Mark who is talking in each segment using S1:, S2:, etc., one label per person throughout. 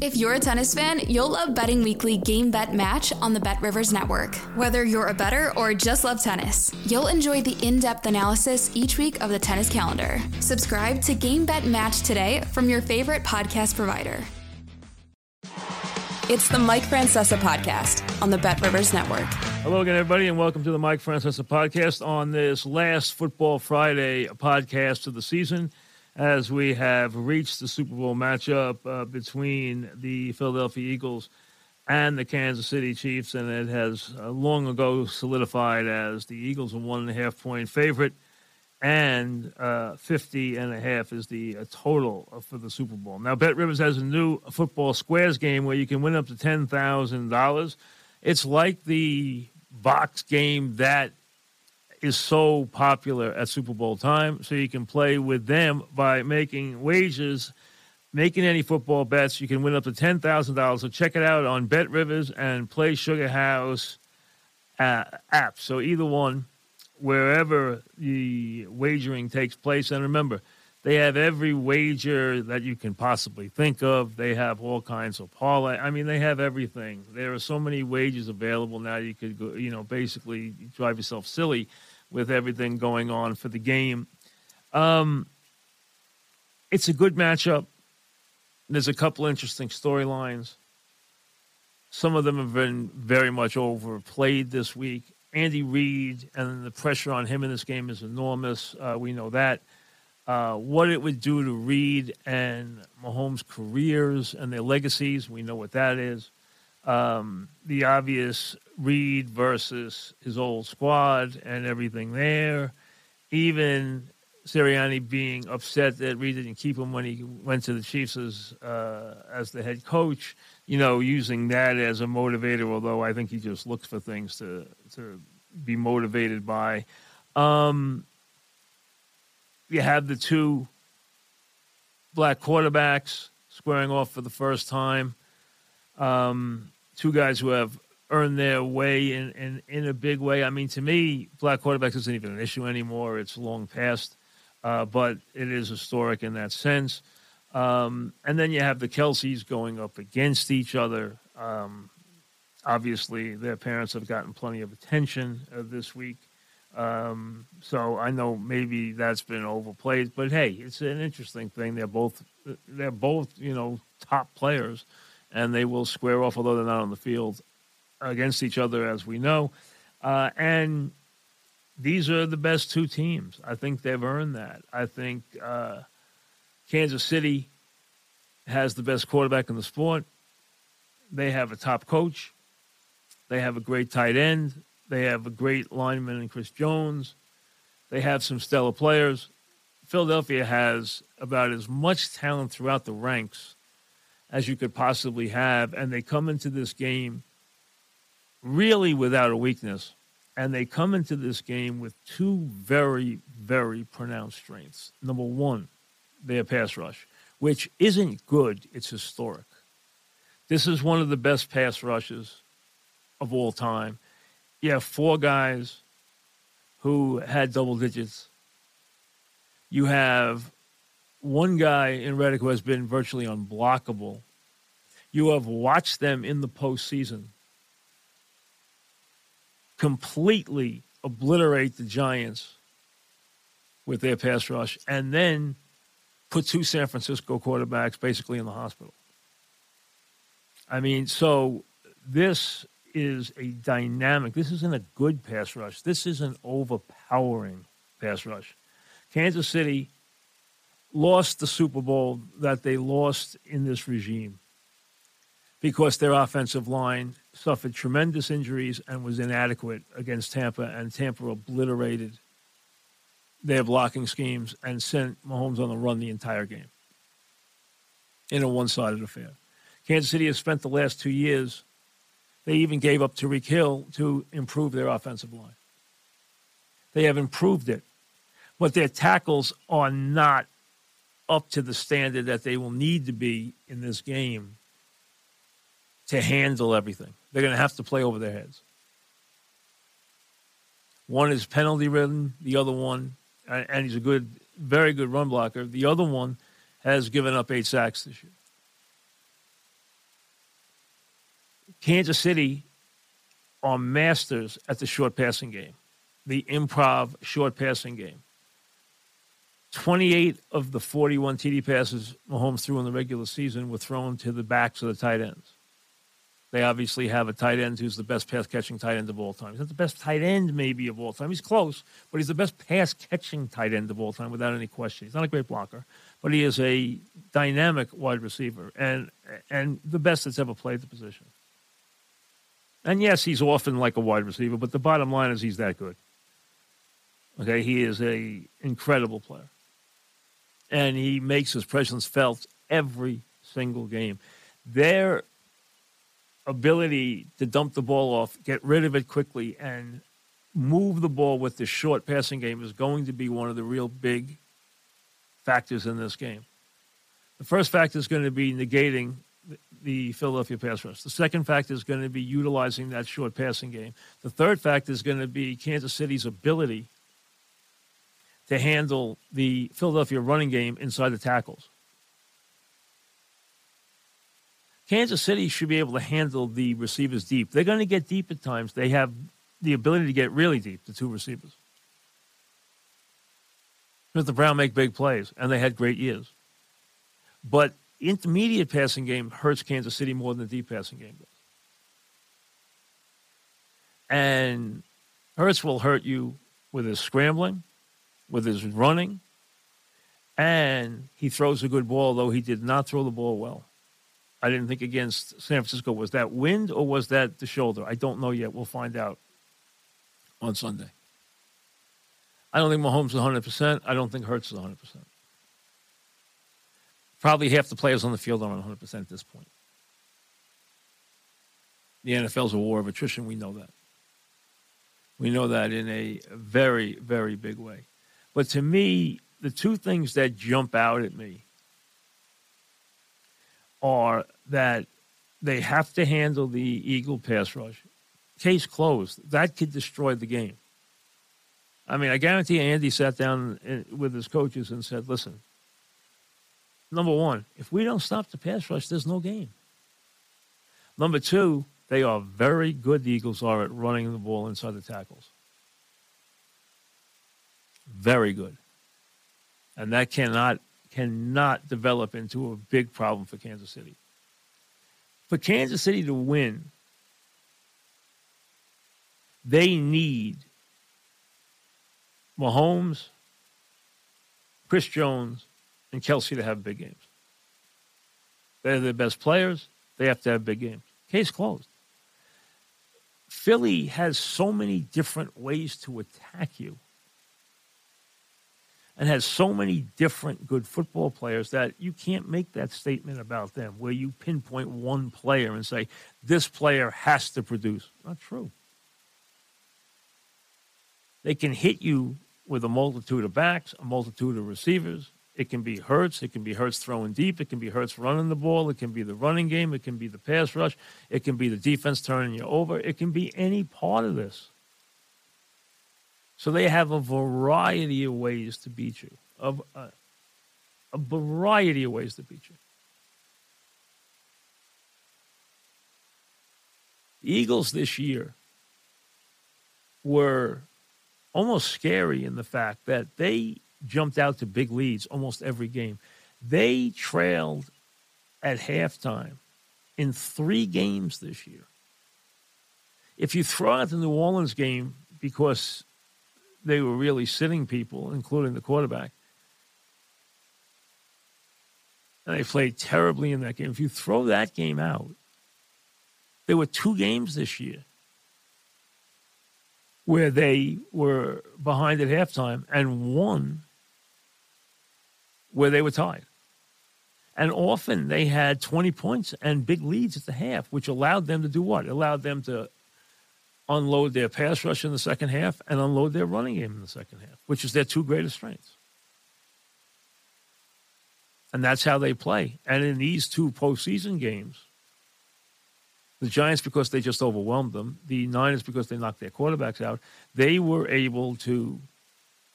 S1: If you're a tennis fan, you'll love Betting Weekly Game Bet Match on the Bet Rivers Network. Whether you're a better or just love tennis, you'll enjoy the in depth analysis each week of the tennis calendar. Subscribe to Game Bet Match today from your favorite podcast provider. It's the Mike Francesa podcast on the Bet Rivers Network.
S2: Hello again, everybody, and welcome to the Mike Francesa podcast on this last Football Friday podcast of the season as we have reached the Super Bowl matchup uh, between the Philadelphia Eagles and the Kansas City Chiefs, and it has uh, long ago solidified as the Eagles a one and a half point favorite, and uh, 50 and a half is the uh, total for the Super Bowl. Now, Bet Rivers has a new football squares game where you can win up to $10,000. It's like the box game that is so popular at Super Bowl time. So you can play with them by making wagers, making any football bets. You can win up to ten thousand dollars. So check it out on Bet Rivers and Play Sugar House uh, app. So either one, wherever the wagering takes place. And remember, they have every wager that you can possibly think of. They have all kinds of parlay. I mean, they have everything. There are so many wagers available now. You could go, you know, basically drive yourself silly with everything going on for the game. Um, it's a good matchup. There's a couple interesting storylines. Some of them have been very much overplayed this week. Andy Reid and the pressure on him in this game is enormous. Uh, we know that. Uh, what it would do to Reid and Mahomes' careers and their legacies, we know what that is. Um, the obvious Reid versus his old squad and everything there. Even Sirianni being upset that Reid didn't keep him when he went to the Chiefs as uh, as the head coach. You know, using that as a motivator. Although I think he just looks for things to to be motivated by. Um, you have the two black quarterbacks squaring off for the first time. Um, two guys who have earn their way in, in, in a big way. I mean, to me, black quarterbacks isn't even an issue anymore. It's long past, uh, but it is historic in that sense. Um, and then you have the Kelces going up against each other. Um, obviously, their parents have gotten plenty of attention uh, this week. Um, so I know maybe that's been overplayed, but hey, it's an interesting thing. They're both they're both you know top players, and they will square off, although they're not on the field against each other, as we know. Uh, and these are the best two teams. I think they've earned that. I think uh, Kansas City has the best quarterback in the sport. They have a top coach. They have a great tight end. They have a great lineman in Chris Jones. They have some stellar players. Philadelphia has about as much talent throughout the ranks as you could possibly have, and they come into this game really without a weakness. And they come into this game with two very, very pronounced strengths. Number one, their pass rush, which isn't good, it's historic. This is one of the best pass rushes of all time. You have four guys who had double digits. You have one guy in Reddick who has been virtually unblockable. You have watched them in the postseason completely obliterate the Giants with their pass rush and then put two San Francisco quarterbacks basically in the hospital. I mean, so this is a dynamic. This isn't a good pass rush. This is an overpowering pass rush. Kansas City lost the Super Bowl that they lost in this regime because their offensive line suffered tremendous injuries and was inadequate against Tampa, and Tampa obliterated their blocking schemes and sent Mahomes on the run the entire game in a one sided affair. Kansas City has spent the last two years, they even gave up Tyreek Hill to improve their offensive line. They have improved it. But their tackles are not up to the standard that they will need to be in this game to handle everything. They're going to have to play over their heads. One is penalty ridden, the other one, and he's a good, very good run blocker. The other one has given up eight sacks this year. Kansas City are masters at the short passing game, the improv short passing game. 28 of the 41 TD passes Mahomes threw in the regular season were thrown to the backs of the tight ends. They obviously have a tight end who's the best pass catching tight end of all time. He's not the best tight end, maybe, of all time. He's close, but he's the best pass catching tight end of all time without any question. He's not a great blocker, but he is a dynamic wide receiver and, and the best that's ever played the position. And yes, he's often like a wide receiver, but the bottom line is he's that good. Okay, he is a incredible player. And he makes his presence felt every single game. Their ability to dump the ball off, get rid of it quickly, and move the ball with the short passing game is going to be one of the real big factors in this game. The first factor is going to be negating the Philadelphia pass rush. The second factor is going to be utilizing that short passing game. The third factor is going to be Kansas City's ability to handle the Philadelphia running game inside the tackles. Kansas City should be able to handle the receivers deep. They're going to get deep at times. They have the ability to get really deep, the two receivers. Smith and Brown make big plays, and they had great years. But intermediate passing game hurts Kansas City more than the deep passing game does. And Hurts will hurt you with his scrambling, with his running, and he throws a good ball, though he did not throw the ball well. I didn't think against San Francisco. Was that wind or was that the shoulder? I don't know yet. We'll find out on Sunday. I don't think Mahomes is 100%. I don't think Hurts is 100%. Probably half the players on the field aren't 100% at this point. The NFL's a war of attrition. We know that. We know that in a very, very big way. But to me, the two things that jump out at me are that they have to handle the Eagle pass rush. Case closed. That could destroy the game. I mean, I guarantee Andy sat down with his coaches and said, listen, number one, if we don't stop the pass rush, there's no game. Number two, they are very good, the Eagles are, at running the ball inside the tackles. Very good. And that cannot cannot develop into a big problem for Kansas City. For Kansas City to win, they need Mahomes, Chris Jones, and Kelce to have big games. They're the best players. They have to have big games. Case closed. Philly has so many different ways to attack you and has so many different good football players that you can't make that statement about them where you pinpoint one player and say, this player has to produce. Not true. They can hit you with a multitude of backs, a multitude of receivers. It can be Hurts. It can be Hurts throwing deep. It can be Hurts running the ball. It can be the running game. It can be the pass rush. It can be the defense turning you over. It can be any part of this. So they have a variety of ways to beat you, of a, a variety of ways to beat you. The Eagles this year were almost scary in the fact that they jumped out to big leads almost every game. They trailed at halftime in three games this year. If you throw out the New Orleans game because they were really sitting people, including the quarterback. And they played terribly in that game. If you throw that game out, there were two games this year where they were behind at halftime and one where they were tied. And often they had 20 points and big leads at the half, which allowed them to do what? It allowed them to unload their pass rush in the second half and unload their running game in the second half, which is their two greatest strengths. And that's how they play. And in these two postseason games, the Giants, because they just overwhelmed them, the Niners, because they knocked their quarterbacks out, they were able to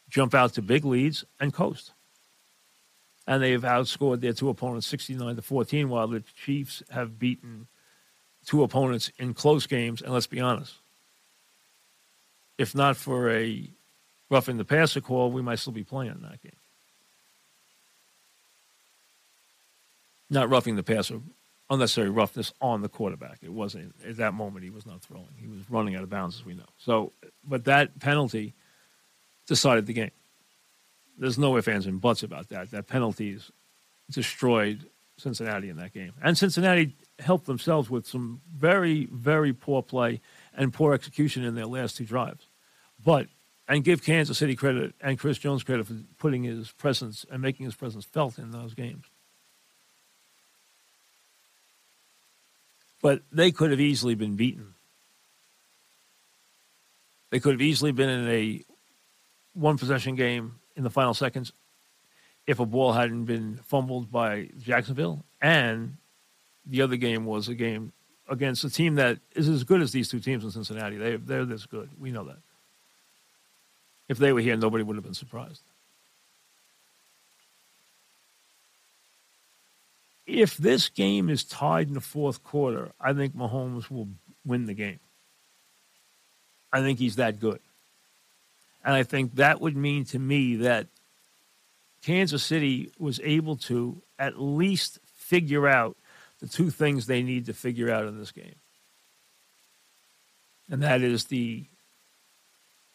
S2: jump out to big leads and coast. And they've outscored their two opponents 69 to 14, while the Chiefs have beaten two opponents in close games. And let's be honest, if not for a roughing the passer call, we might still be playing in that game. Not roughing the passer, unnecessary roughness on the quarterback. It wasn't at that moment he was not throwing. He was running out of bounds, as we know. So, but that penalty decided the game. There's no ifs, ands, and buts about that. That penalties destroyed Cincinnati in that game. And Cincinnati helped themselves with some very, very poor play and poor execution in their last two drives. But, and give Kansas City credit and Chris Jones credit for putting his presence and making his presence felt in those games. But they could have easily been beaten. They could have easily been in a one possession game in the final seconds if a ball hadn't been fumbled by Jacksonville. And the other game was a game against a team that is as good as these two teams in Cincinnati. They, they're this good. We know that. If they were here, nobody would have been surprised. If this game is tied in the fourth quarter, I think Mahomes will win the game. I think he's that good. And I think that would mean to me that Kansas City was able to at least figure out the two things they need to figure out in this game. And that is the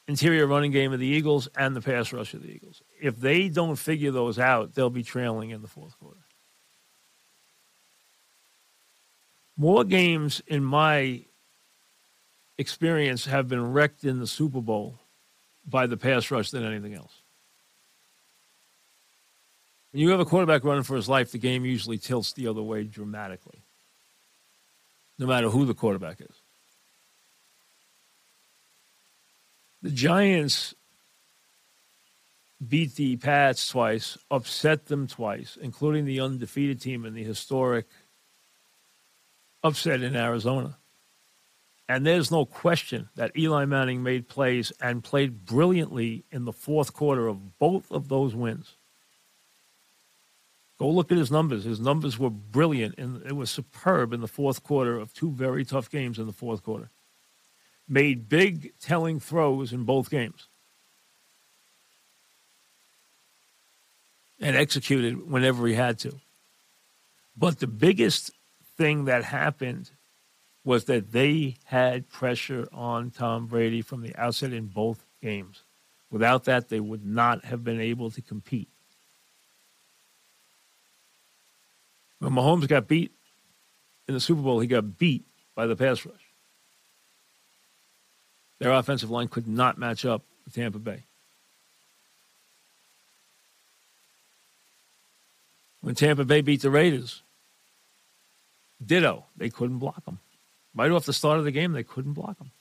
S2: interior running game of the Eagles and the pass rush of the Eagles. If they don't figure those out, they'll be trailing in the fourth quarter. More games, in my experience, have been wrecked in the Super Bowl by the pass rush than anything else. When you have a quarterback running for his life, the game usually tilts the other way dramatically, no matter who the quarterback is. The Giants beat the Pats twice, upset them twice, including the undefeated team in the historic upset in Arizona. And there's no question that Eli Manning made plays and played brilliantly in the fourth quarter of both of those wins. Go look at his numbers. His numbers were brilliant and it was superb in the fourth quarter of two very tough games in the fourth quarter. Made big telling throws in both games. And executed whenever he had to. But the biggest thing that happened was that they had pressure on Tom Brady from the outset in both games. Without that, they would not have been able to compete. When Mahomes got beat in the Super Bowl, he got beat by the pass rush. Their offensive line could not match up with Tampa Bay. When Tampa Bay beat the Raiders, ditto, they couldn't block them. Right off the start of the game, they couldn't block them.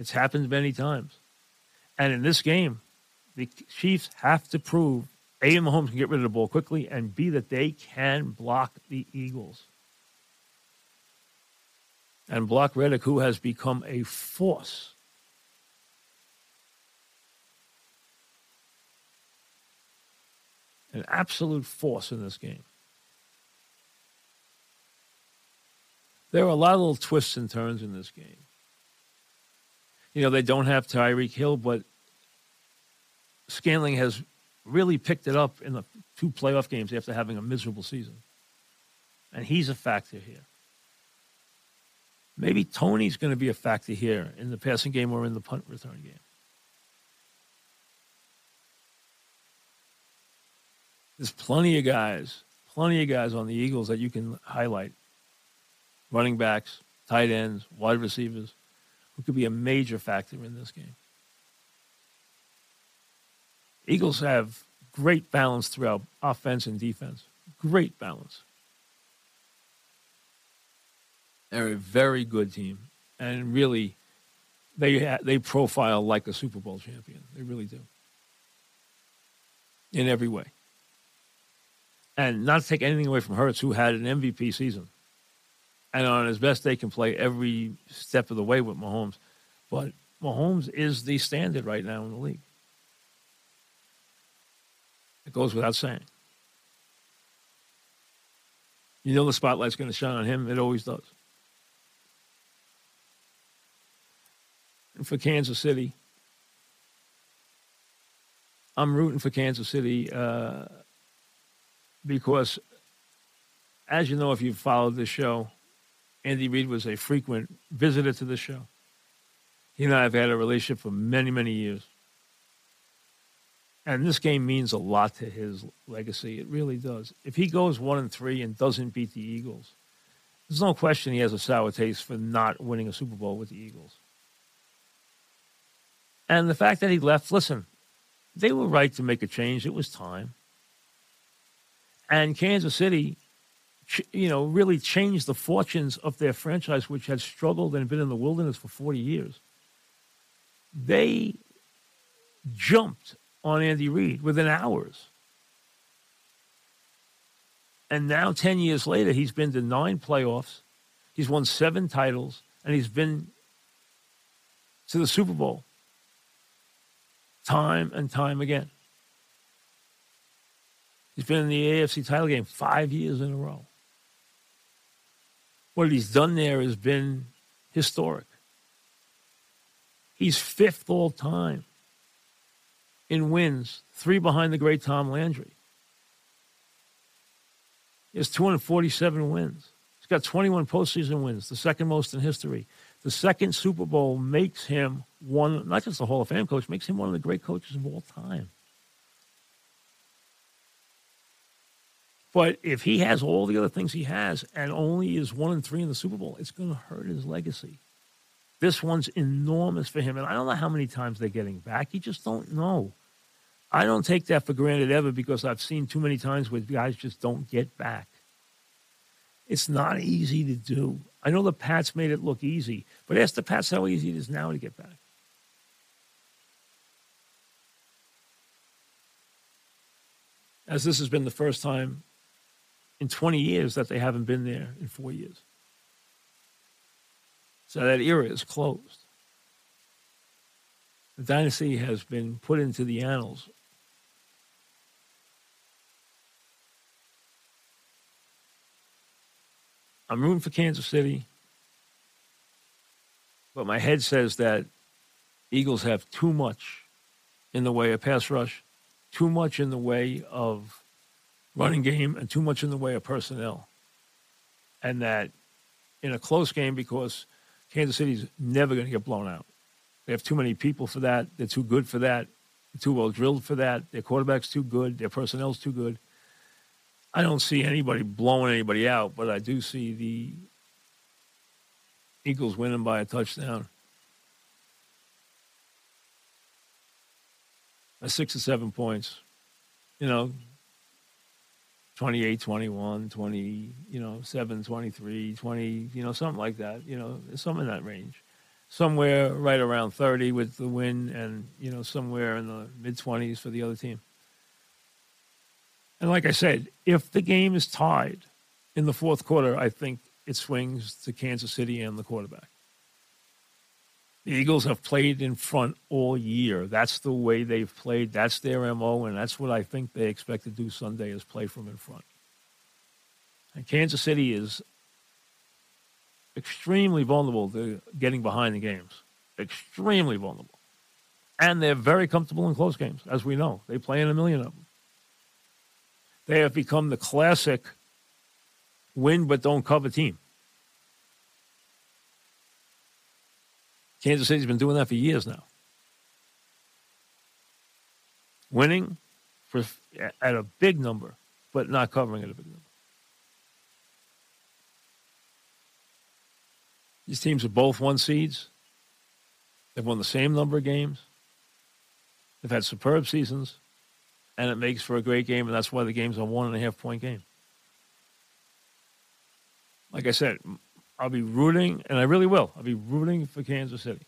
S2: It's happened many times. And in this game, the Chiefs have to prove a, Mahomes can get rid of the ball quickly, and B, that they can block the Eagles. And block Reddick, who has become a force. An absolute force in this game. There are a lot of little twists and turns in this game. You know, they don't have Tyreek Hill, but Scantling has really picked it up in the two playoff games after having a miserable season. And he's a factor here. Maybe Toney's going to be a factor here in the passing game or in the punt return game. There's plenty of guys, plenty of guys on the Eagles that you can highlight running backs, tight ends, wide receivers who could be a major factor in this game. Eagles have great balance throughout offense and defense. Great balance. They're a very good team. and really, they they profile like a Super Bowl champion. They really do, in every way. And not to take anything away from Hurts, who had an MVP season, and on his best day can play every step of the way with Mahomes, but Mahomes is the standard right now in the league. It goes without saying. You know the spotlight's going to shine on him. It always does. For Kansas City, I'm rooting for Kansas City uh, because, as you know, if you've followed this show, Andy Reid was a frequent visitor to the show. He and I have had a relationship for many, many years. And this game means a lot to his legacy. It really does. If he goes one and three and doesn't beat the Eagles, there's no question he has a sour taste for not winning a Super Bowl with the Eagles. And the fact that he left, listen, they were right to make a change. It was time. And Kansas City, you know, really changed the fortunes of their franchise, which had struggled and been in the wilderness for 40 years. They jumped on Andy Reid within hours. And now, 10 years later, he's been to nine playoffs, he's won seven titles, and he's been to the Super Bowl time and time again. He's been in the AFC title game five years in a row. What he's done there has been historic. He's fifth all time in wins, three behind the great Tom Landry. He has 247 wins. He's got 21 postseason wins, the second most in history. The second Super Bowl makes him one, not just a Hall of Fame coach, makes him one of the great coaches of all time. But if he has all the other things he has and only is one and three in the Super Bowl, it's going to hurt his legacy. This one's enormous for him. And I don't know how many times they're getting back. You just don't know. I don't take that for granted ever because I've seen too many times where guys just don't get back. It's not easy to do. I know the Pats made it look easy, but ask the Pats how easy it is now to get back. As this has been the first time in 20 years that they haven't been there in four years. So that era is closed. The dynasty has been put into the annals I'm rooting for Kansas City, but my head says that Eagles have too much in the way of pass rush, too much in the way of running game, and too much in the way of personnel. And that in a close game, because Kansas City's never going to get blown out. They have too many people for that. They're too good for that. They're too well drilled for that. Their quarterback's too good. Their personnel's too good. I don't see anybody blowing anybody out, but I do see the Eagles winning by a touchdown. A six or seven points. You know, 28, 21, 20, you know, 7, 23, 20, you know, something like that. You know, something in that range. Somewhere right around 30 with the win and, you know, somewhere in the mid 20s for the other team. And like I said, if the game is tied in the fourth quarter, I think it swings to Kansas City and the quarterback. The Eagles have played in front all year. That's the way they've played. That's their MO, and that's what I think they expect to do Sunday is play from in front. And Kansas City is extremely vulnerable to getting behind the games. Extremely vulnerable. And they're very comfortable in close games, as we know. They play in a million of them. They have become the classic win but don't cover team. Kansas City's been doing that for years now. Winning for at a big number, but not covering at a big number. These teams are both one seeds. They've won the same number of games. They've had superb seasons and it makes for a great game, and that's why the game's a one and a half point game. Like I said, I'll be rooting, and I really will. I'll be rooting for Kansas City.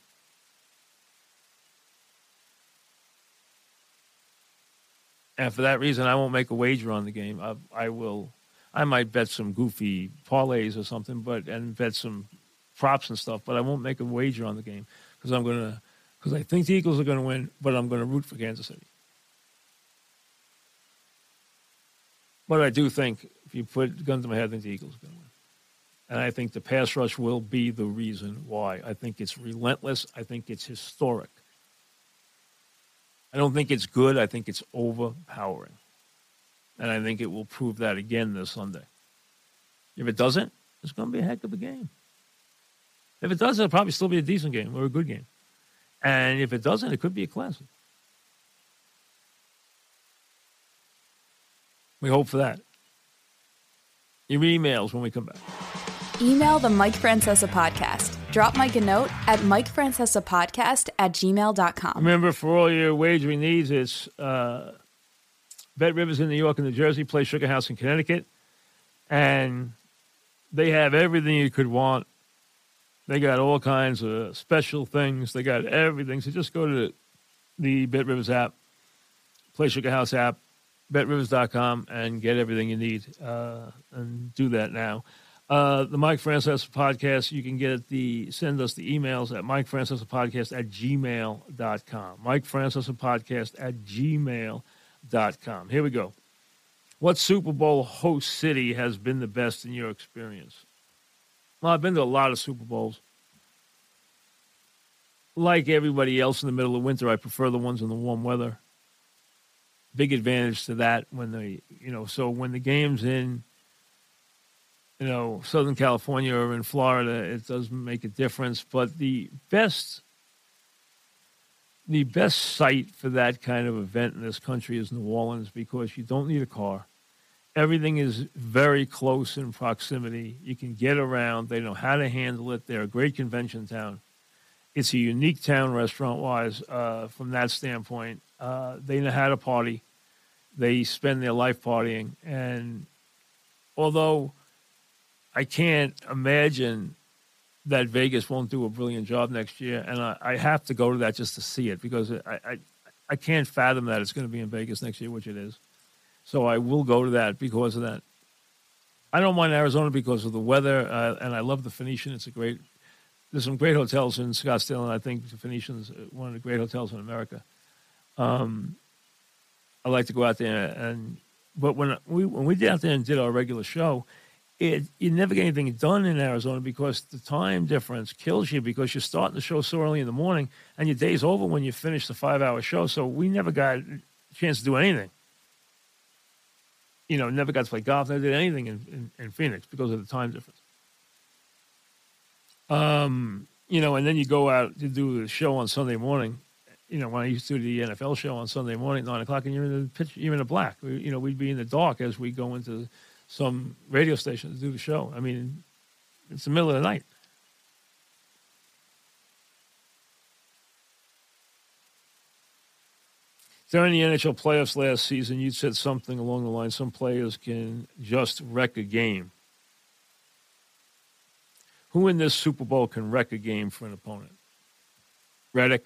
S2: And for that reason, I won't make a wager on the game. I, I will. I might bet some goofy parlays or something, but and bet some props and stuff. But I won't make a wager on the game because I'm gonna because I think the Eagles are going to win, but I'm going to root for Kansas City. But I do think if you put guns to my head, I think the Eagles are going to win. And I think the pass rush will be the reason why. I think it's relentless. I think it's historic. I don't think it's good. I think it's overpowering. And I think it will prove that again this Sunday. If it doesn't, it's going to be a heck of a game. If it does, it'll probably still be a decent game or a good game. And if it doesn't, it could be a classic. We hope for that. Your emails when we come back.
S1: Email the Mike Francesa podcast. Drop Mike a note at MikeFrancesaPodcast at gmail.com.
S2: Remember, for all your wagering needs, it's uh, Bet Rivers in New York and New Jersey, Play Sugar House in Connecticut. And they have everything you could want. They got all kinds of special things. They got everything. So just go to the Bet Rivers app, Play Sugar House app, betrivers.com, and get everything you need. Uh, and do that now. Uh, the Mike Francesa podcast, you can get the send us the emails at Mike Francesa podcast at gmail.com. Mike Francesa podcast at gmail.com. Here we go. What Super Bowl host city has been the best in your experience? Well, I've been to a lot of Super Bowls. Like everybody else in the middle of winter, I prefer the ones in the warm weather. Big advantage to that when they, you know, so when the game's in you know, Southern California or in Florida, it does make a difference. But the best, the best site for that kind of event in this country is New Orleans because you don't need a car. Everything is very close in proximity. You can get around. They know how to handle it. They're a great convention town. It's a unique town restaurant wise uh, from that standpoint. Uh, they know how to party. They spend their life partying. And although I can't imagine that Vegas won't do a brilliant job next year, and I, I have to go to that just to see it because I, I, I can't fathom that it's going to be in Vegas next year, which it is. So I will go to that because of that. I don't mind Arizona because of the weather, uh, and I love the Phoenician. It's a great. There's some great hotels in Scottsdale, and I think the Phoenician's one of the great hotels in America. Um, I like to go out there, and but when we when we did out there and did our regular show, it, you never get anything done in Arizona because the time difference kills you because you're starting the show so early in the morning and your day's over when you finish the five hour show. So we never got a chance to do anything. You know, never got to play golf, never did anything in, in, in Phoenix because of the time difference. Um, you know, and then you go out to do the show on Sunday morning. You know, when I used to do the NFL show on Sunday morning, nine o'clock, and you're in the pitch, you're in the black. You know, we'd be in the dark as we go into some radio station to do the show. I mean, it's the middle of the night. During the NHL playoffs last season, you said something along the line some players can just wreck a game. Who in this Super Bowl can wreck a game for an opponent? Reddick,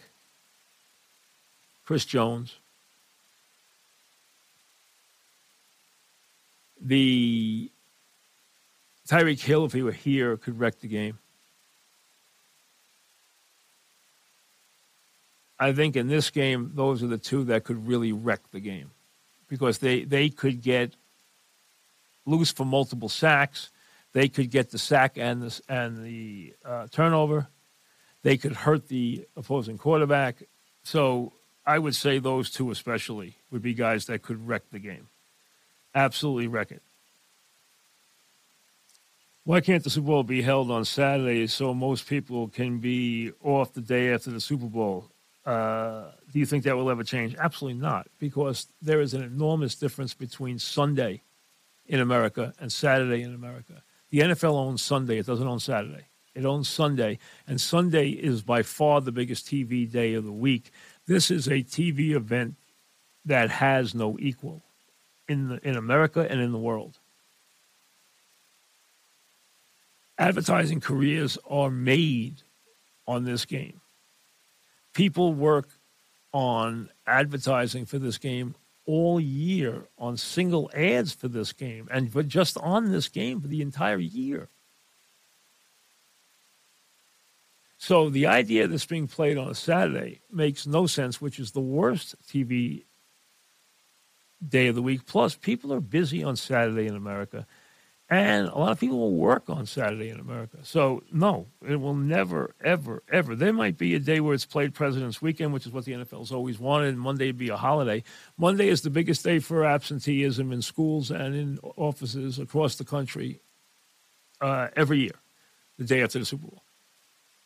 S2: Chris Jones, the Tyreek Hill, if he were here, could wreck the game. I think in this game, those are the two that could really wreck the game because they, they could get loose for multiple sacks. They could get the sack and the, and the uh, turnover. They could hurt the opposing quarterback. So I would say those two, especially, would be guys that could wreck the game absolutely wreck it. Why can't the Super Bowl be held on Saturday so most people can be off the day after the Super Bowl? Uh, do you think that will ever change? Absolutely not, because there is an enormous difference between Sunday in America and Saturday in America. The NFL owns Sunday, it doesn't own Saturday. It owns Sunday, and Sunday is by far the biggest TV day of the week. This is a TV event that has no equal in the, in America and in the world. advertising careers are made on this game. People work on advertising for this game all year on single ads for this game and but just on this game for the entire year. So the idea this being played on a Saturday makes no sense, which is the worst TV day of the week. Plus, people are busy on Saturday in America, and a lot of people will work on Saturday in America. So, no, it will never, ever, ever. There might be a day where it's played President's Weekend, which is what the NFL's always wanted, and Monday be a holiday. Monday is the biggest day for absenteeism in schools and in offices across the country uh, every year, the day after the Super Bowl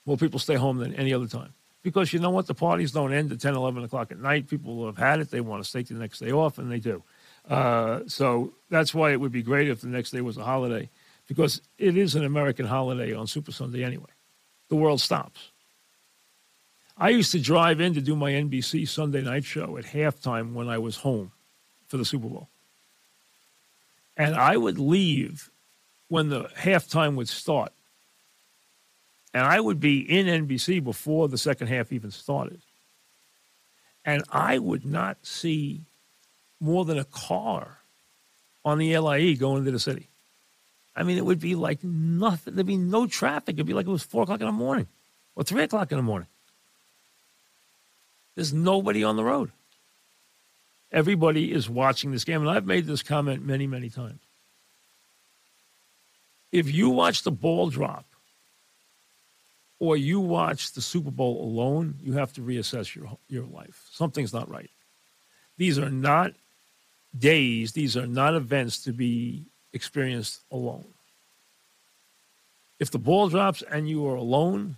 S2: more people stay home than any other time. Because you know what? The parties don't end at 10, 11 o'clock at night. People have had it. They want to take the next day off, and they do. Uh, so that's why it would be great if the next day was a holiday, because it is an American holiday on Super Sunday anyway. The world stops. I used to drive in to do my NBC Sunday night show at halftime when I was home for the Super Bowl. And I would leave when the halftime would start and I would be in NBC before the second half even started. And I would not see more than a car on the LIE going into the city. I mean, it would be like nothing. There'd be no traffic. It'd be like it was four o'clock in the morning or three o'clock in the morning. There's nobody on the road. Everybody is watching this game. And I've made this comment many, many times. If you watch the ball drop or you watch the Super Bowl alone, you have to reassess your your life. Something's not right. These are not days, these are not events to be experienced alone. If the ball drops and you are alone,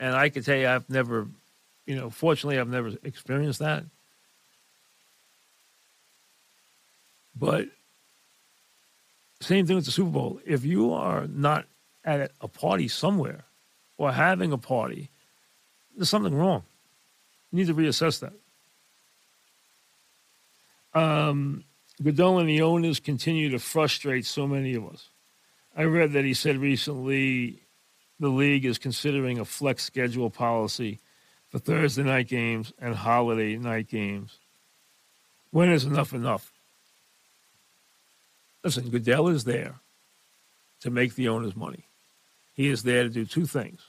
S2: and I can tell you I've never, you know, fortunately I've never experienced that. But same thing with the Super Bowl. If you are not at a party somewhere or having a party, there's something wrong. You need to reassess that. Um, Goodell and the owners continue to frustrate so many of us. I read that he said recently the league is considering a flex schedule policy for Thursday night games and holiday night games. When is enough enough? Listen, Goodell is there to make the owners money. He is there to do two things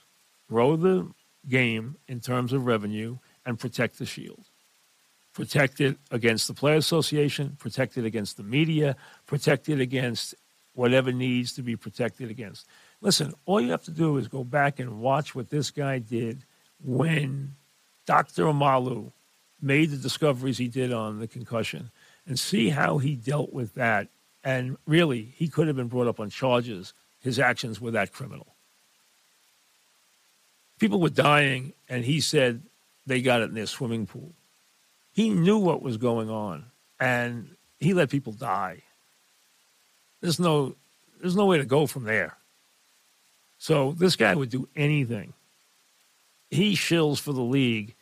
S2: grow the game in terms of revenue and protect the shield. Protect it against the Player Association, protect it against the media, protect it against whatever needs to be protected against. Listen, all you have to do is go back and watch what this guy did when Dr. Omalu made the discoveries he did on the concussion and see how he dealt with that. And really, he could have been brought up on charges. His actions were that criminal people were dying, and he said they got it in their swimming pool. He knew what was going on, and he let people die. There's no, there's no way to go from there. So this guy would do anything. He shills for the league,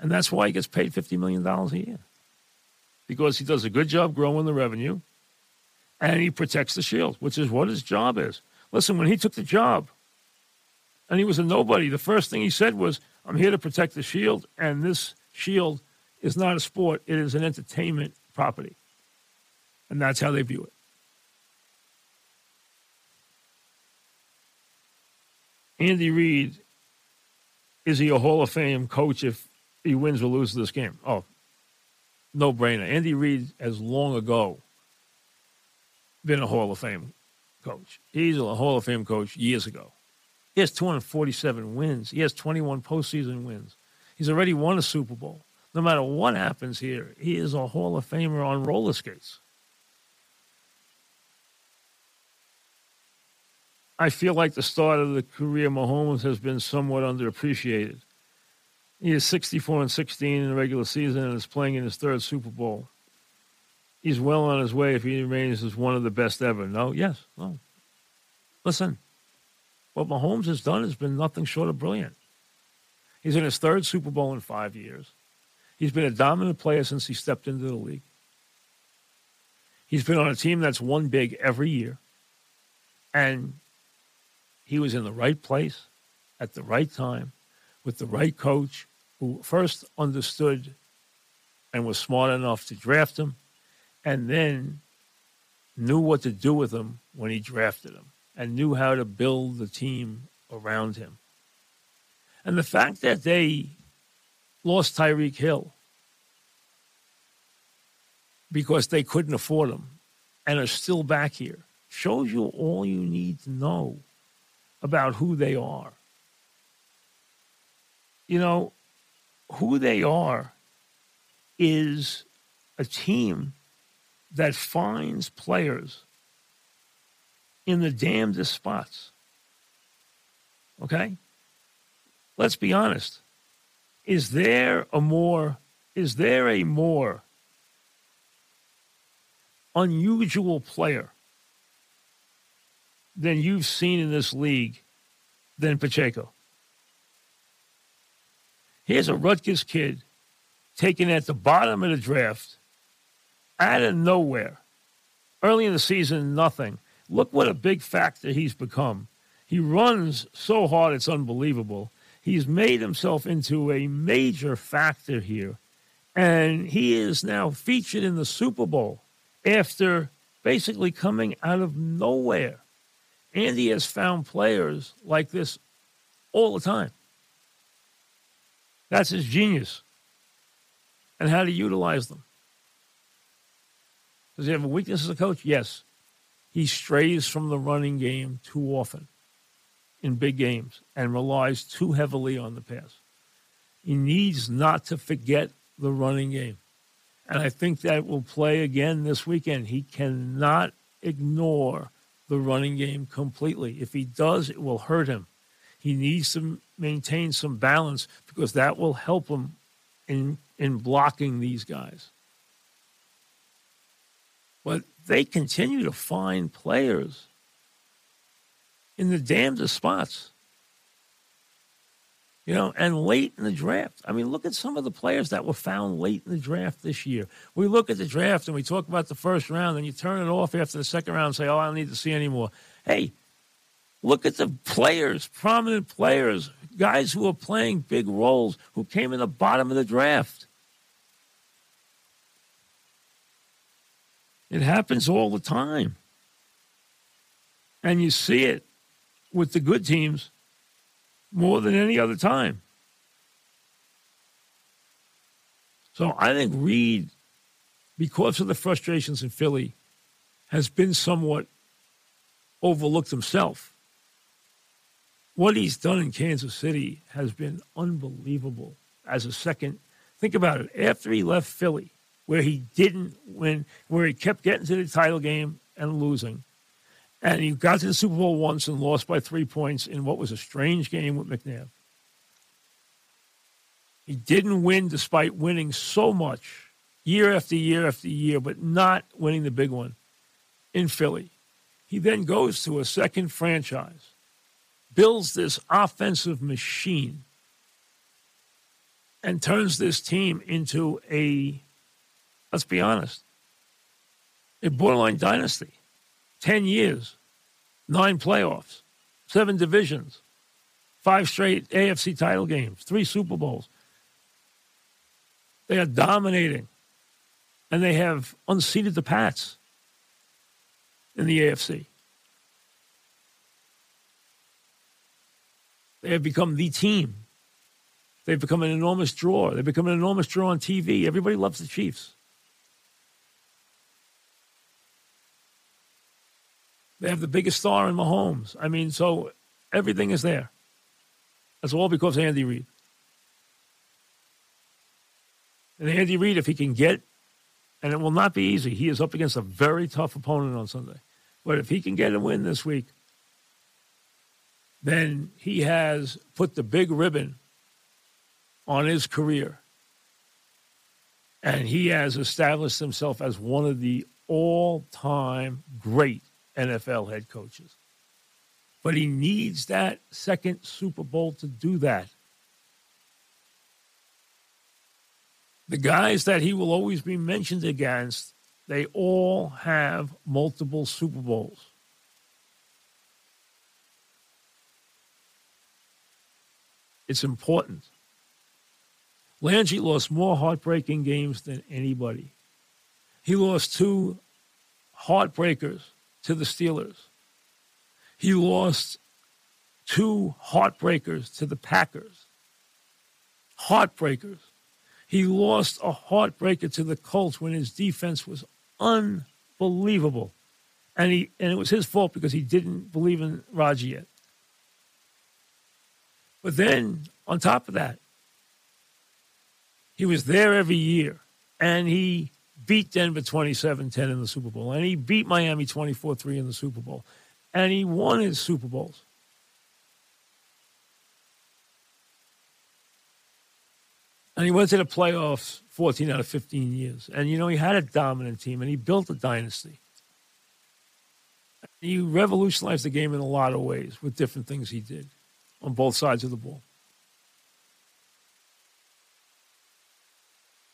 S2: and that's why he gets paid fifty million dollars a year, because he does a good job growing the revenue, and he protects the shield, which is what his job is. Listen, when he took the job, and he was a nobody. The first thing he said was, I'm here to protect the shield, and this shield is not a sport, it is an entertainment property. And that's how they view it. Andy Reid, is he a Hall of Fame coach if he wins or loses this game? Oh, no brainer. Andy Reid has long ago been a Hall of Fame coach. He's a Hall of Fame coach years ago. He has 247 wins. He has 21 postseason wins. He's already won a Super Bowl. No matter what happens here, he is a Hall of Famer on roller skates. I feel like the start of the career Mahomes has been somewhat underappreciated. He is 64 and 16 in the regular season and is playing in his third Super Bowl. He's well on his way if he remains as one of the best ever. No, yes, no. Listen, what Mahomes has done has been nothing short of brilliant. He's in his third Super Bowl in five years. He's been a dominant player since he stepped into the league. He's been on a team that's won big every year. And he was in the right place at the right time with the right coach who first understood and was smart enough to draft him and then knew what to do with him when he drafted him and knew how to build the team around him. And the fact that they lost Tyreek Hill because they couldn't afford him and are still back here shows you all you need to know about who they are. You know, who they are is a team that finds players in the damnedest spots. Okay? Let's be honest. Is there a more is there a more unusual player than you've seen in this league than Pacheco? Here's a Rutgers kid taken at the bottom of the draft out of nowhere. Early in the season, nothing. Look what a big factor he's become. He runs so hard, it's unbelievable. He's made himself into a major factor here. And he is now featured in the Super Bowl after basically coming out of nowhere. Andy has found players like this all the time. That's his genius. And how to utilize them. Does he have a weakness as a coach? Yes. He strays from the running game too often in big games and relies too heavily on the pass. He needs not to forget the running game. And I think that will play again this weekend. He cannot ignore the running game completely. If he does, it will hurt him. He needs to maintain some balance because that will help him in in blocking these guys. But they continue to find players in the damnedest spots. You know, and late in the draft. I mean, look at some of the players that were found late in the draft this year. We look at the draft and we talk about the first round, and you turn it off after the second round and say, oh, I don't need to see anymore. Hey, look at the players, prominent players, guys who are playing big roles who came in the bottom of the draft. It happens all the time. And you see it with the good teams more than any other time. So I think Reid, because of the frustrations in Philly, has been somewhat overlooked himself. What he's done in Kansas City has been unbelievable as a second. Think about it. After he left Philly, where he didn't win, where he kept getting to the title game and losing. And he got to the Super Bowl once and lost by three points in what was a strange game with McNabb. He didn't win despite winning so much year after year after year, but not winning the big one in Philly. He then goes to a second franchise, builds this offensive machine, and turns this team into a Let's be honest. A borderline dynasty. 10 years, nine playoffs, seven divisions, five straight AFC title games, three Super Bowls. They are dominating. And they have unseated the Pats in the AFC. They have become the team. They've become an enormous draw. They've become an enormous draw on TV. Everybody loves the Chiefs. They have the biggest star in Mahomes. I mean, so everything is there. That's all because of Andy Reid. And Andy Reid, if he can get, and it will not be easy, he is up against a very tough opponent on Sunday. But if he can get a win this week, then he has put the big ribbon on his career. And he has established himself as one of the all time great NFL head coaches. But he needs that second Super Bowl to do that. The guys that he will always be mentioned against, they all have multiple Super Bowls. It's important. Landry lost more heartbreaking games than anybody. He lost two heartbreakers to the Steelers. He lost two heartbreakers to the Packers. Heartbreakers. He lost a heartbreaker to the Colts when his defense was unbelievable. And he and it was his fault because he didn't believe in Roger yet. But then on top of that, he was there every year and he beat Denver 27 10 in the Super Bowl, and he beat Miami 24 3 in the Super Bowl, and he won his Super Bowls. And he went to the playoffs 14 out of 15 years. And, you know, he had a dominant team and he built a dynasty. He revolutionized the game in a lot of ways with different things he did on both sides of the ball.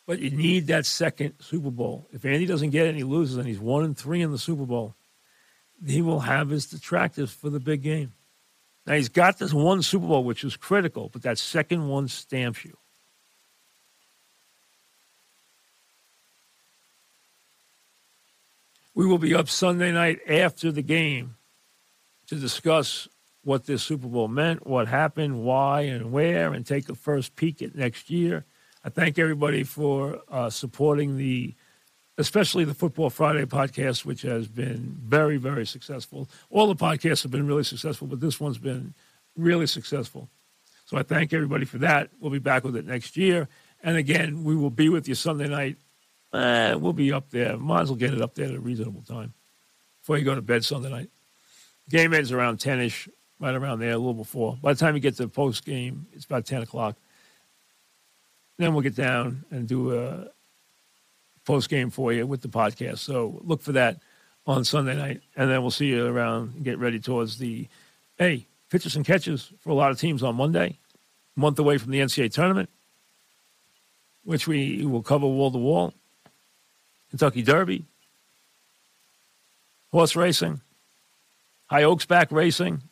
S2: But you need that second Super Bowl. If Andy doesn't get it and he loses and he's one and three in the Super Bowl, he will have his detractors for the big game. Now he's got this one Super Bowl, which is critical, but that second one stamps you. We will be up Sunday night after the game to discuss what this Super Bowl meant, what happened, why, and where, and take a first peek at next year. I thank everybody for uh, supporting the, especially the Football Friday podcast, which has been very, very successful. All the podcasts have been really successful, but this one's been really successful. So I thank everybody for that. We'll be back with it next year. And again, we will be with you Sunday night. Eh, we'll be up there. Might as well get it up there at a reasonable time before you go to bed Sunday night. Game ends around 10 ish, right around there, a little before. By the time you get to the post game, it's about 10 o'clock. Then we'll get down and do a post game for you with the podcast. So look for that on Sunday night, and then we'll see you around get ready towards the hey pitches and catches for a lot of teams on Monday, month away from the NCAA tournament, which we will cover wall to wall. Kentucky Derby, horse racing, High Oak's back racing.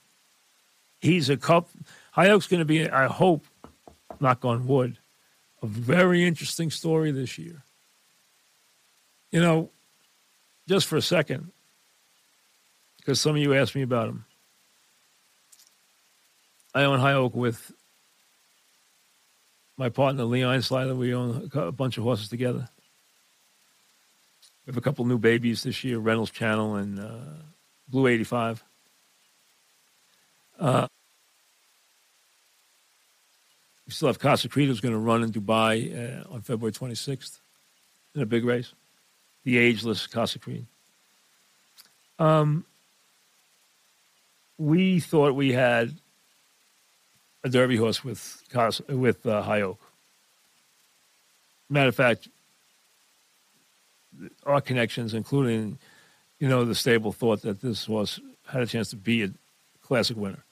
S2: He's a cup. High Oak's going to be, I hope, knock on wood, a very interesting story this year. You know, just for a second, because some of you asked me about him. I own High Oak with my partner Lee Einsidler. We own a bunch of horses together. We have a couple new babies this year, Reynolds Channel and uh, Blue 85. Uh, we still have Casa who's going to run in Dubai uh, on February 26th in a big race. The ageless Casa. Um, we thought we had a Derby horse with Casa, with uh, High Oak. Matter of fact, our connections, including, you know, the stable, thought that this horse had a chance to be a classic winner.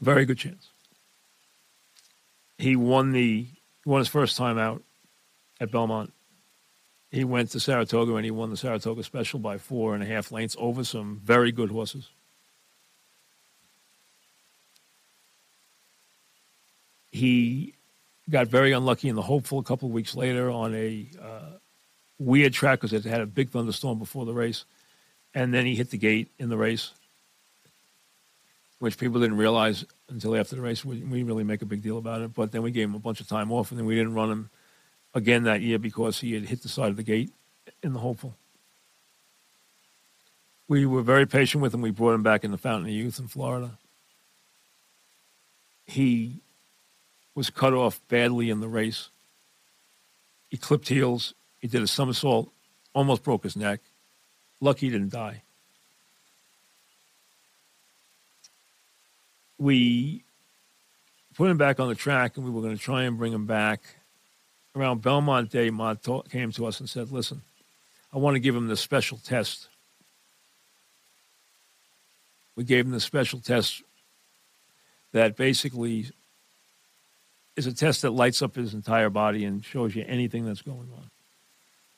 S2: Very good chance he won the won his first time out at Belmont. He went to Saratoga and he won the Saratoga Special by four and a half lengths over some very good horses. He got very unlucky in the hopeful a couple of weeks later on a uh, weird track because it had a big thunderstorm before the race, and then he hit the gate in the race which people didn't realize until after the race. We, we really make a big deal about it. But then we gave him a bunch of time off, and then we didn't run him again that year because he had hit the side of the gate in the hopeful. We were very patient with him. We brought him back in the Fountain of Youth in Florida. He was cut off badly in the race. He clipped heels. He did a somersault, almost broke his neck. Lucky he didn't die. We put him back on the track and we were going to try and bring him back. Around Belmont Day, Mott came to us and said, Listen, I want to give him the special test. We gave him the special test that basically is a test that lights up his entire body and shows you anything that's going on.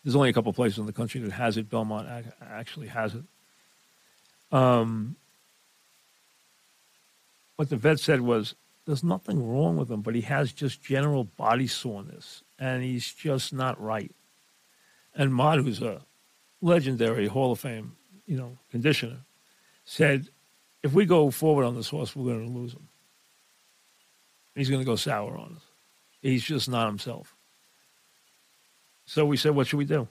S2: There's only a couple places in the country that has it. Belmont actually has it. Um, what the vet said was There's nothing wrong with him, but he has just general body soreness, and he's just not right. And Mott, who's a legendary Hall of Fame, you know, conditioner, said, if we go forward on this horse, we're going to lose him. He's going to go sour on us. He's just not himself. So we said, what should we do?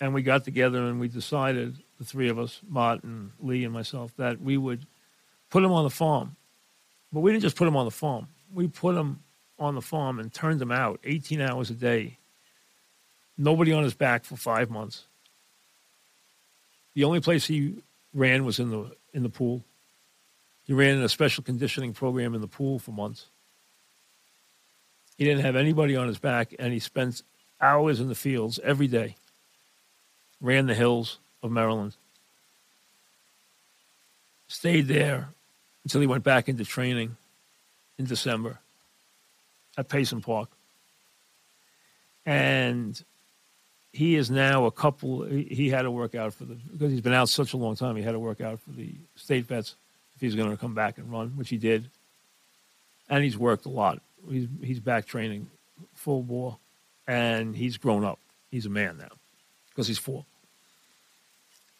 S2: And we got together and we decided, the three of us, Mott and Lee and myself, that we would put him on the farm. But we didn't just put him on the farm. We put him on the farm and turned him out 18 hours a day. Nobody on his back for five months. The only place he ran was in the in the pool. He ran in a special conditioning program in the pool for months. He didn't have anybody on his back, and he spent hours in the fields every day. Ran the hills of Maryland. Stayed there until he went back into training in December at Payson Park. And he is now a couple. He had to work out for the because he's been out such a long time. He had to work out for the state vets if he's going to come back and run, which he did. And he's worked a lot. He's he's back training full bore, and he's grown up. He's a man now because he's four,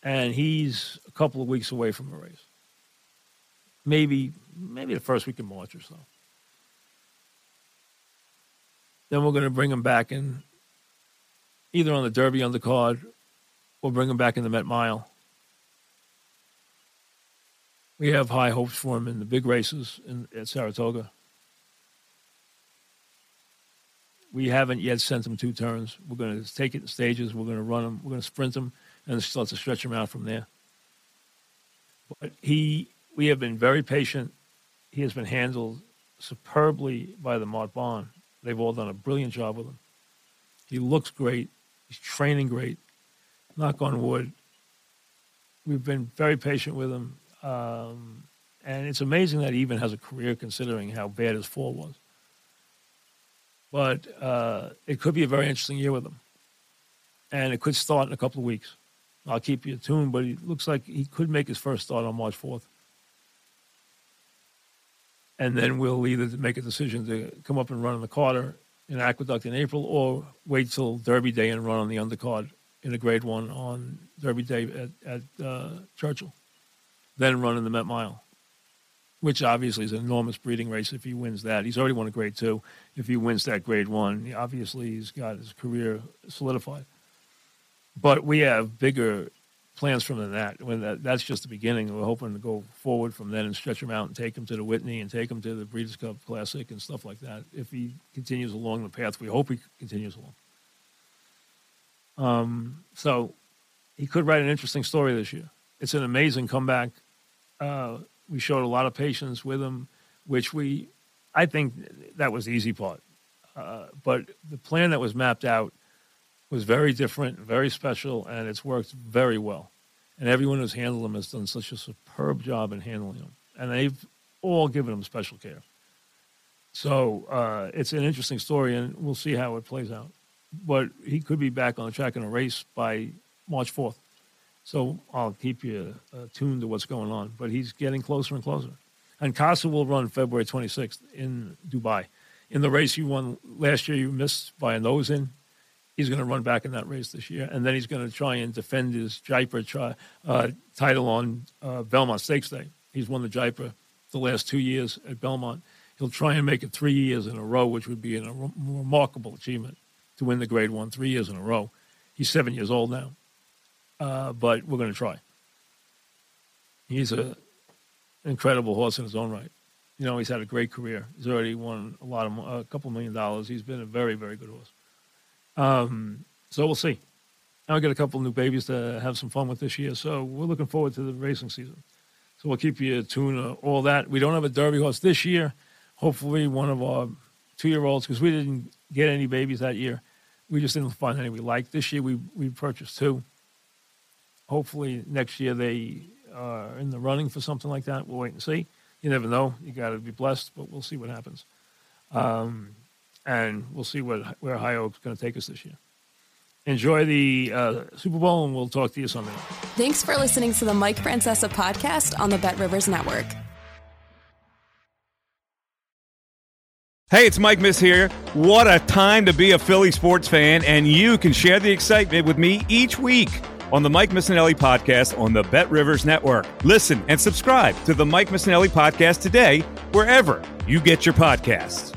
S2: and he's a couple of weeks away from a race. Maybe maybe the first week in March or so. Then we're going to bring him back in either on the Derby on the undercard or bring him back in the Met Mile. We have high hopes for him in the big races in, at Saratoga. We haven't yet sent him two turns. We're going to take it in stages. We're going to run him. We're going to sprint him and start to stretch him out from there. But he, we have been very patient. He has been handled superbly by the Mott Barn. They've all done a brilliant job with him. He looks great. He's training great. Knock on wood. We've been very patient with him. Um, and it's amazing that he even has a career considering how bad his fall was. But uh, it could be a very interesting year with him. And it could start in a couple of weeks. I'll keep you tuned, but it looks like he could make his first start on March 4th. And then we'll either make a decision to come up and run in the Carter in Aqueduct in April or wait till Derby Day and run on the undercard in a grade one on Derby Day at, at uh, Churchill. Then run in the Met Mile, which obviously is an enormous breeding race if he wins that. He's already won a grade two. If he wins that grade one, obviously he's got his career solidified. But we have bigger plans from than that. When that, that's just the beginning. We're hoping to go forward from then and stretch him out and take him to the Whitney and take him to the Breeders' Cup Classic and stuff like that. If he continues along the path we hope he continues along. Um, so he could write an interesting story this year. It's an amazing comeback. Uh, we showed a lot of patience with him, which we, I think that was the easy part. Uh, but the plan that was mapped out was very different, very special, and it's worked very well. And everyone who's handled him has done such a superb job in handling him, and they've all given him special care. So uh, it's an interesting story, and we'll see how it plays out. But he could be back on the track in a race by March 4th. So I'll keep you uh, tuned to what's going on. But he's getting closer and closer. And Casa will run February 26th in Dubai. In the race you won last year, you missed by a nose in he's going to run back in that race this year, and then he's going to try and defend his Jaipur tri- uh, title on uh, Belmont Stakes Day. He's won the Jaipur the last two years at Belmont. He'll try and make it three years in a row, which would be a re- remarkable achievement to win the Grade One three years in a row. He's seven years old now, uh, but we're going to try. He's an incredible horse in his own right. You know, he's had a great career. He's already won a lot of a couple million dollars. He's been a very, very good horse. Um, so we'll see. Now we got a couple new babies to have some fun with this year, so we're looking forward to the racing season. So we'll keep you tuned on all that. We don't have a Derby horse this year. Hopefully, one of our two-year-olds, because we didn't get any babies that year. We just didn't find any we liked. This year, we we purchased two. Hopefully, next year they are in the running for something like that. We'll wait and see. You never know. You got to be blessed, but we'll see what happens. Um, and we'll see what where High Oak's going to take us this year. Enjoy the uh, Super Bowl, and we'll talk to you Sunday.
S1: Thanks for listening to the Mike Francesa podcast on the Bet Rivers Network.
S3: Hey, it's Mike Miss here. What a time to be a Philly sports fan, and you can share the excitement with me each week on the Mike Missanelli podcast on the Bet Rivers Network. Listen and subscribe to the Mike Missanelli podcast today, wherever you get your podcasts.